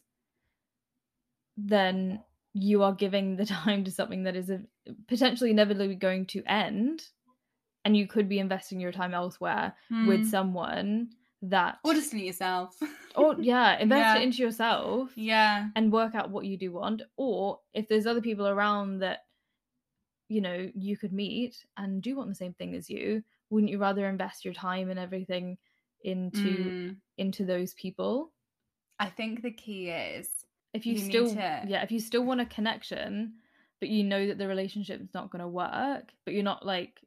then you are giving the time to something that is a, potentially inevitably going to end and you could be investing your time elsewhere with Mm. someone that or just in yourself. or yeah invest Yeah. it into yourself yeah. and work out what you do want or if there's other people around that you know you could meet and do want the same thing as you wouldn't you rather invest your time and everything into Mm. into those people I think the key is if you, You still to- yeah if you still want a connection but you know that the relationship is not going to work but you're not like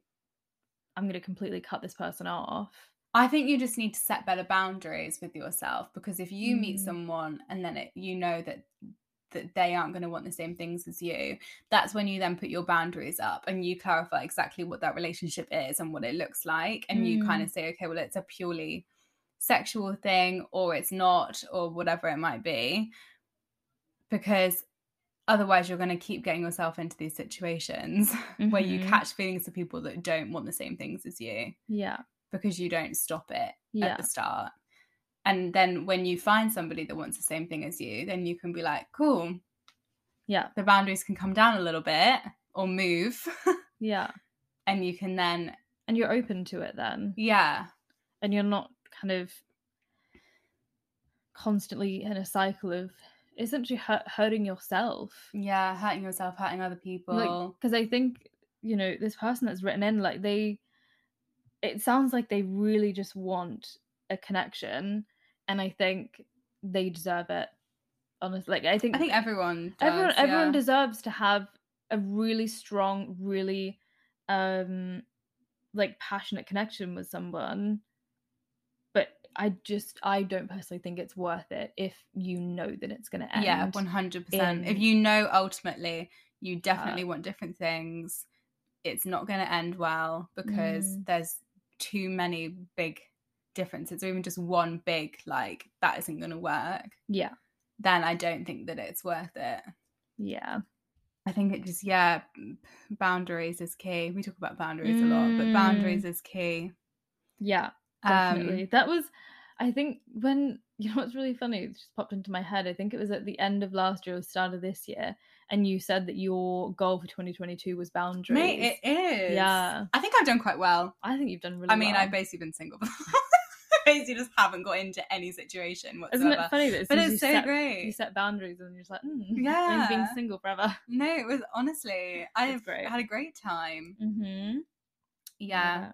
i'm going to completely cut this person off I think you just need to set better boundaries with yourself because if you meet Mm. someone and then it, you know that that they aren't going to want the same things as you, that's when you then put your boundaries up and you clarify exactly what that relationship is and what it looks like and you kind Mm. of say okay, well it's a purely sexual thing or it's not or whatever it might be because otherwise you're going to keep getting yourself into these situations where you Mhm. catch feelings for people that don't want the same things as you yeah because you don't stop it yeah at the start. And then when you find somebody that wants the same thing as you, then you can be like, cool, yeah. The boundaries can come down a little bit or move. yeah. And you can then, and you're open to it then. Yeah, and you're not kind of constantly in a cycle of essentially hurt, hurting yourself? Yeah, hurting yourself, hurting other people. because i think you know this person that's written in like they it sounds like they really just want a connection and i think they deserve it honestly like i think I think everyone, does, everyone everyone deserves to have a really strong really um like passionate connection with someone but i just i don't personally think it's worth it if you know that it's going to end yeah 100% if you know ultimately you definitely want different things it's not going to end well because Mm. there's too many big differences or even just one big like that isn't going to work yeah then i don't think that it's worth it yeah i think it just yeah boundaries is key we talk about boundaries a lot but boundaries is key yeah Um, definitely that was i think when you know what's really funny it just popped into my head i think it was at the end of last year or start of this year and you said that your goal for 2022 was boundaries Mate, it is. Yeah. I think I've done quite well. i think you've done really I mean, well. I've basically been single. basically just haven't got into any situation whatsoever. isn't it funny that But it's so set, great. you set boundaries and you're just like mm, Yeah. i'm being single forever No, it was honestly, I've had a great time. mm-hmm Yeah.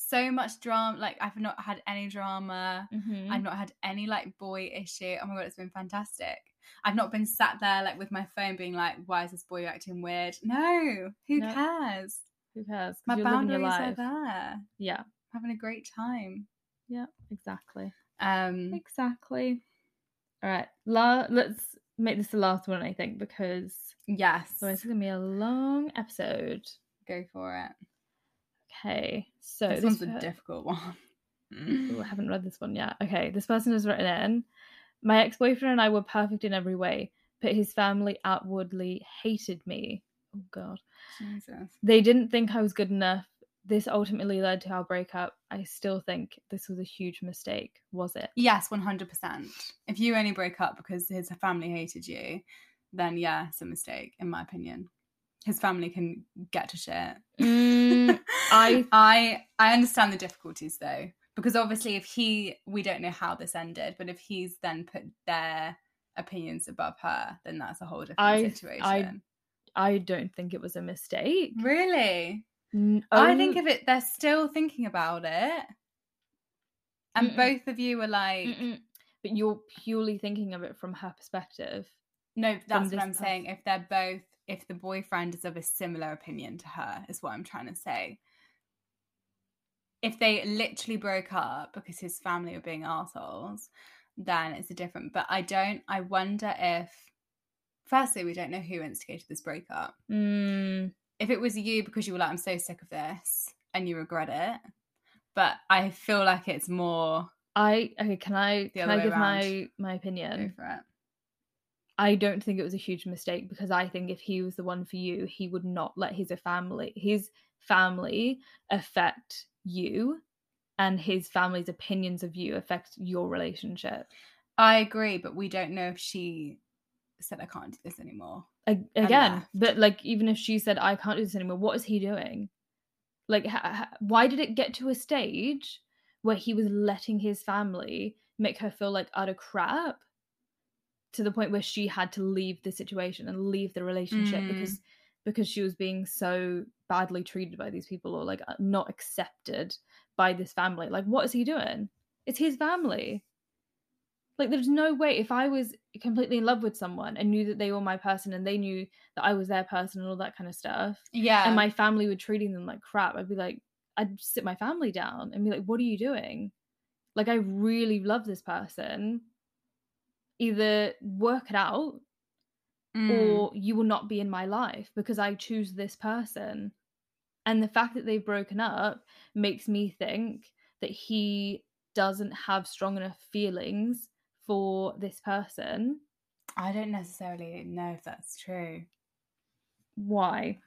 So much drama. Like, I've not had any drama. mm-hmm. I've not had any like boy issue. Oh my god, it's been fantastic. I've not been sat there like with my phone being like, why is this boy acting weird? No, who No. cares? who cares? My boundaries are there. yeah having a great time. yeah exactly Um, exactly all right La- let's make this the last one i think because yes, so it's gonna be a long episode go for it. okay so this, this one's a difficult one. Ooh, I haven't read this one yet. Okay, this person has written in My ex boyfriend and I were perfect in every way, but his family outwardly hated me. Oh, God. Jesus. They didn't think I was good enough. This ultimately led to our breakup. I still think this was a huge mistake. Was it? Yes, one hundred percent. If you only broke up because his family hated you, then yeah, it's a mistake, in my opinion. His family can get to shit. Mm, I- I I understand the difficulties though, because obviously if he we don't know how this ended, but if he's then put their opinions above her, then that's a whole different I- I- I don't think it was a mistake. really? I think only- if it they're still thinking about it. And Mm-mm. both of you were like Mm-mm. But you're purely thinking of it from her perspective. No, that's what I'm pers- saying. If they're both, if the boyfriend is of a similar opinion to her, is what I'm trying to say. If they literally broke up because his family were being assholes, then it's a different. But I don't. I wonder if. Firstly, we don't know who instigated this breakup. Mm, If it was you because you were like, "I'm so sick of this," and you regret it, but I feel like it's more. I okay. Can I can I give my around. my opinion? I don't think it was a huge mistake because I think if he was the one for you, he would not let his family his family affect you, and his family's opinions of you affect your relationship. I agree, but we don't know if she said, "I can't do this anymore." Again, but like even if she said I can't do this anymore, what is he doing? Like, ha- ha- why did it get to a stage where he was letting his family make her feel like utter crap to the point where she had to leave the situation and leave the relationship Mm. because because she was being so badly treated by these people or like uh, not accepted by this family. Like, what is he doing? It's his family. Like, there's no way if I was completely in love with someone and knew that they were my person and they knew that I was their person and all that kind of stuff, Yeah, and my family were treating them like crap, I'd be like, I'd sit my family down and be like, what are you doing? Like, I really love this person. Either work it out Mm. or you will not be in my life because I choose this person. And the fact that they've broken up makes me think that he doesn't have strong enough feelings for this person. I don't necessarily know if that's true Why?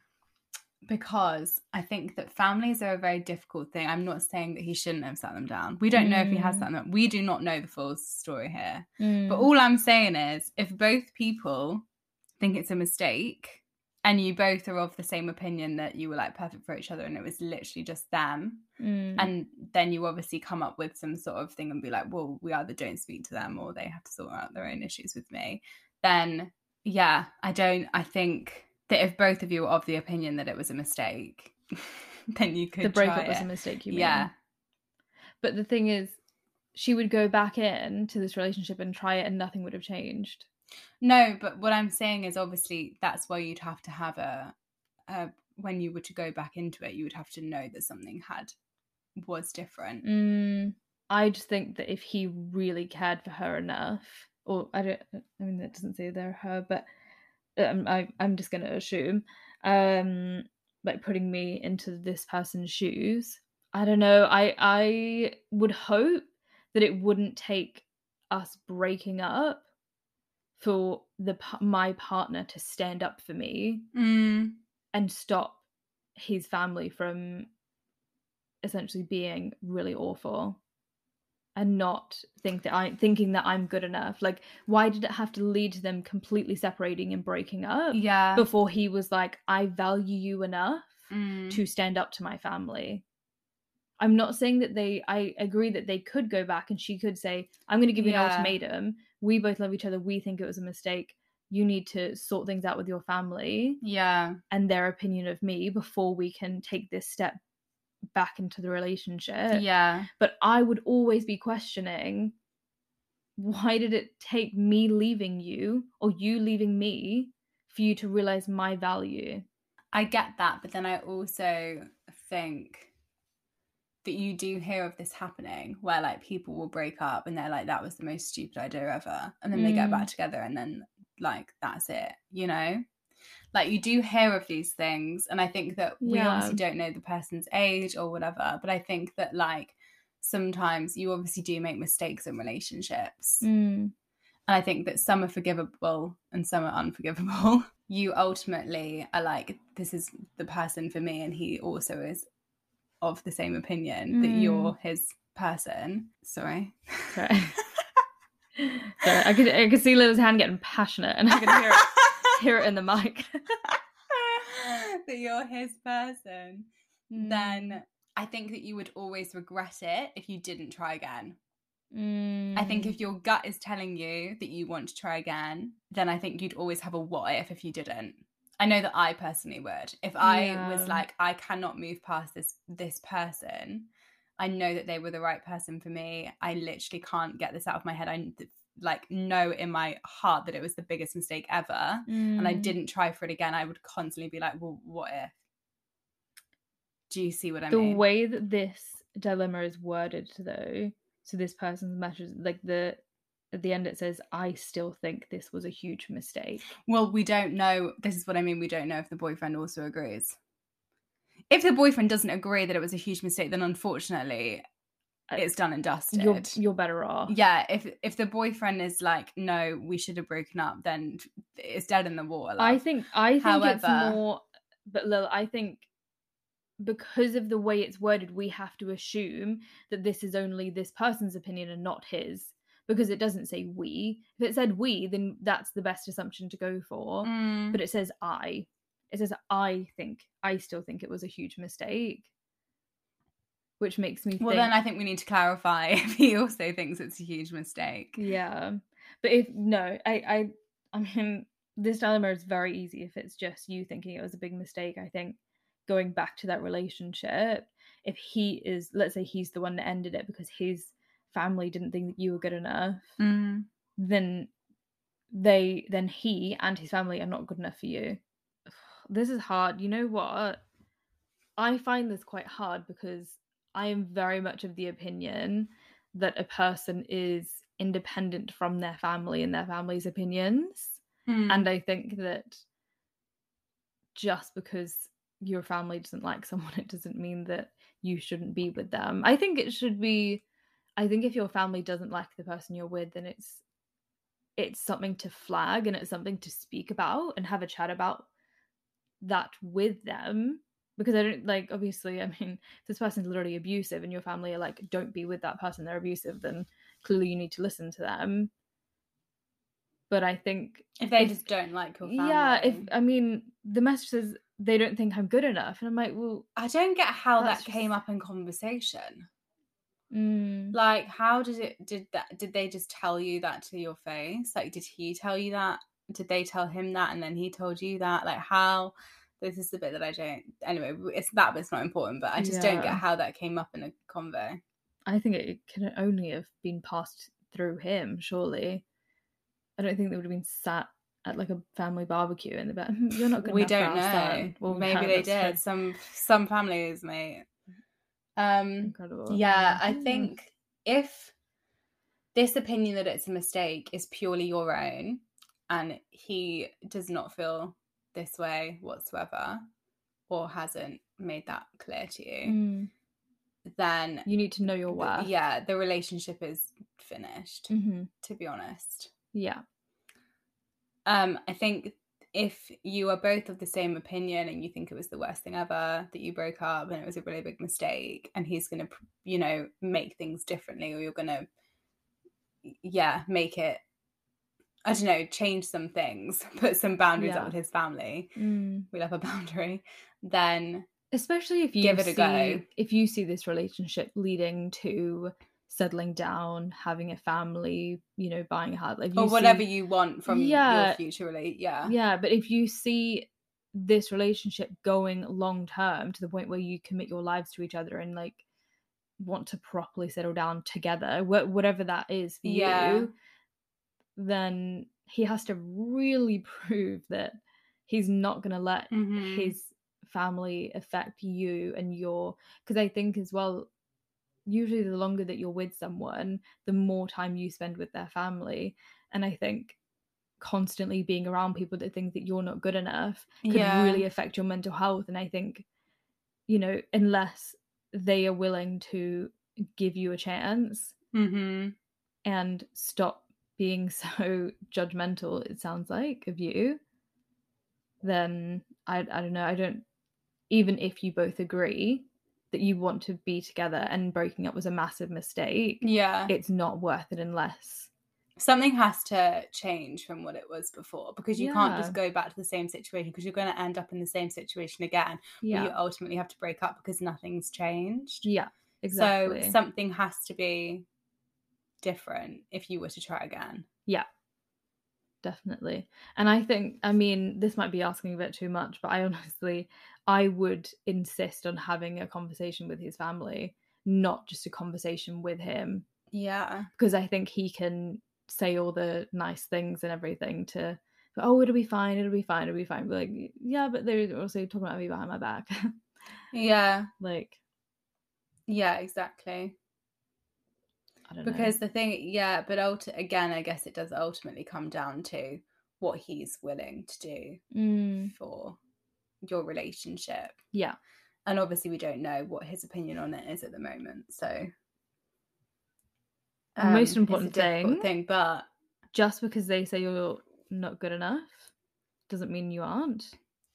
because I think that families are a very difficult thing. I'm not saying that he shouldn't have sat them down. We don't know if he has Mm. sat them down. We do not know the full story here. But Mm. all I'm saying is if both people think it's a mistake and you both are of the same opinion that you were like perfect for each other and it was literally just them Mm. and then you obviously come up with some sort of thing and be like well we either don't speak to them or they have to sort out their own issues with me then yeah i don't i think that if both of you were of the opinion that it was a mistake then you could the breakup was a mistake, you mean? yeah But the thing is, she would go back in to this relationship and try it, and nothing would have changed. No but what i'm saying is obviously that's why you'd have to have a, a when you were to go back into it, you would have to know that something had was different. Mm, I just think that if he really cared for her enough, or I don't, I mean, that doesn't say they're her, but um, I, I'm just going to assume, um, like putting me into this person's shoes. I don't know. I I would hope that it wouldn't take us breaking up for the my partner to stand up for me Mm. and stop his family from essentially being really awful and not think that I'm thinking that I'm good enough. Like, why did it have to lead to them completely separating and breaking up Yeah. before he was like, I value you enough Mm. to stand up to my family? I'm not saying that they I agree that they could go back and she could say, I'm gonna give you Yeah. an ultimatum. We both love each other, we think it was a mistake. You need to sort things out with your family Yeah. and their opinion of me before we can take this step back into the relationship. Yeah. But I would always be questioning why did it take me leaving you or you leaving me for you to realize my value? I get that, but then I also think that you do hear of this happening where like people will break up and they're like that was the most stupid idea ever and then they get back Mm. together and then like that's it you know like you do hear of these things and i think that we Yeah. obviously don't know the person's age or whatever but i think that like sometimes you obviously do make mistakes in relationships Mm. and I think that some are forgivable and some are unforgivable. You ultimately are like, this is the person for me, and he also is of the same opinion that Mm. you're his person. Sorry. Sorry. Sorry, I could I could see Lily's hand getting passionate and I could hear it hear it in the mic. that you're his person, Mm. then I think that you would always regret it if you didn't try again. Mm. I think if your gut is telling you that you want to try again, then I think you'd always have a what if if you didn't. I know that I personally would. If I was like, I cannot move past this this person, I know that they were the right person for me. I literally can't get this out of my head. I like know in my heart that it was the biggest mistake ever, and I Mm. didn't try for it again. I would constantly be like, well, what if? Do you see what I the mean? The way that this dilemma is worded though so this person's message like the at the end it says i still think this was a huge mistake Well, we don't know. This is what I mean. We don't know if the boyfriend also agrees. If the boyfriend doesn't agree that it was a huge mistake, then unfortunately, Uh, it's done and dusted. you're you're better off yeah, if if the boyfriend is like, no, we should have broken up, then it's dead in the water. i think i think it's more but lil i think because of the way it's worded we have to assume that this is only this person's opinion and not his because it doesn't say we if it said we then that's the best assumption to go for Mm, but it says I. It says I think. I still think it was a huge mistake. Which makes me well, think. then I think we need to clarify if he also thinks it's a huge mistake. yeah, but if no, I, I, I mean, this dilemma is very easy if it's just you thinking it was a big mistake. I think going back to that relationship, if he is, let's say he's the one that ended it because his family didn't think that you were good enough, Mm. then they then he and his family are not good enough for you. This is hard. You know what? I find this quite hard because I am very much of the opinion that a person is independent from their family and their family's opinions. Mm. And I think that just because your family doesn't like someone, it doesn't mean that you shouldn't be with them. I think it should be I think if your family doesn't like the person you're with, then it's it's something to flag and it's something to speak about and have a chat about that with them. Because I don't like obviously, I mean, if this person's literally abusive and your family are like, don't be with that person, they're abusive, then clearly you need to listen to them. But I think if they if- just don't like your family. yeah, if I mean the message says they don't think I'm good enough, and I'm like, well, I don't get how that came just- up in conversation. Mm, Like, how did it? Did that? Did they just tell you that to your face? Like, did he tell you that? Did they tell him that, and then he told you that? Like, how? This is the bit that I don't. Anyway, it's that bit's not important, but I just don't get how that came up in a convo. I think it can only have been passed through him. Surely, I don't think they would have been sat at like a family barbecue and they're like, "Hmm, you're not good we don't know. son." Well, Maybe they true. did. Some some families, mate. Um Incredible. yeah, I Mm. think if this opinion that it's a mistake is purely your own and he does not feel this way whatsoever or hasn't made that clear to you, Mm. then you need to know your th- worth. yeah, the relationship is finished, hmm to be honest. Yeah. Um, I think if you are both of the same opinion and you think it was the worst thing ever that you broke up and it was a really big mistake, and he's going to, you know, make things differently, or you're going to, yeah, make it, I don't know, change some things, put some boundaries Yeah. up with his family. Mm. We love a boundary. Then, especially if you Give it a go. if you see this relationship leading to settling down having a family you know buying a house like or whatever see, you want from Yeah. your future really. Yeah. yeah but if you see this relationship going long term to the point where you commit your lives to each other and like want to properly settle down together wh- whatever that is for Yeah. you then he has to really prove that he's not going to let Mhm. his family affect you and your because i think as well usually the longer that you're with someone the more time you spend with their family and i think constantly being around people that think that you're not good enough could Yeah. really affect your mental health and i think you know unless they are willing to give you a chance Mhm. and stop being so judgmental it sounds like of you then i i don't know i don't even if you both agree that you want to be together and breaking up was a massive mistake Yeah. it's not worth it unless something has to change from what it was before because you can't just go back to the same situation because you're going to end up in the same situation again yeah you ultimately have to break up because nothing's changed. Yeah exactly. so something has to be different if you were to try again. Yeah. definitely. And i think i mean this might be asking a bit too much but i honestly i would insist on having a conversation with his family not just a conversation with him. Yeah. Because i think he can say all the nice things and everything to oh it'll be fine it'll be fine it'll be fine. But like yeah but they're also talking about me behind my back. Yeah. Like yeah exactly. I don't know. Because the thing yeah but ulti- again i guess it does ultimately come down to what he's willing to do Mm, for your relationship. Yeah. And obviously we don't know what his opinion on it is at the moment so The most important thing- thing but just because they say you're not good enough doesn't mean you aren't.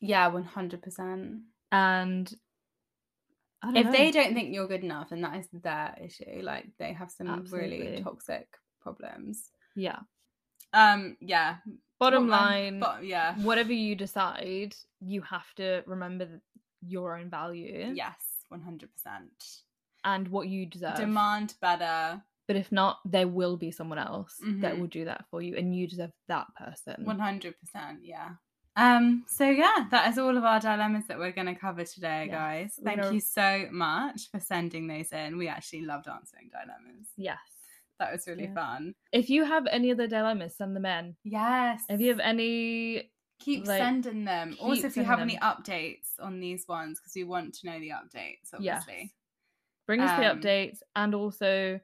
Yeah 100% and I don't if know. they don't think you're good enough and that is their issue like they have some really toxic problems. Yeah. Um yeah bottom line but yeah. whatever you decide you have to remember your own value. Yes 100% and what you deserve. Demand better. But if not there will be someone else that Mhm. will do that for you and you deserve that person. 100% yeah. Um so yeah that is all of our dilemmas that we're going to cover today Yes. guys. thank gonna- you so much for sending those in. We actually loved answering dilemmas. Yes that was really Yeah. fun. If you have any other dilemmas send them in. Yes. If you have any keep like, sending them. keep also if you have any updates on these ones because we want to know the updates obviously. Yes bring us the Um, updates and also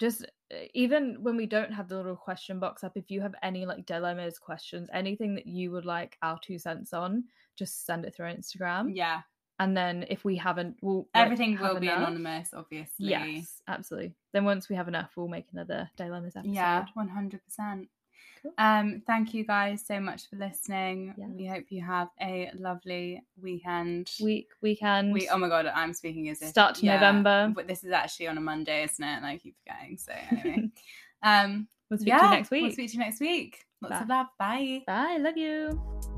just uh, even when we don't have the little question box up if you have any like dilemmas questions anything that you would like our two cents on just send it through instagram. Yeah and then if we haven't we'll everything will be enough. anonymous obviously. Yes absolutely. Then once we have enough we'll make another dilemmas episode. Yeah 100% Cool. um thank you guys so much for listening. Yeah. we hope you have a lovely weekend. Week weekend. We oh my god i'm speaking as if Start to November. but this is actually on a monday isn't it? And i keep forgetting so anyway. Um we'll speak yeah to you next week. we'll speak to you next week. Lots of love. Bye. Bye love you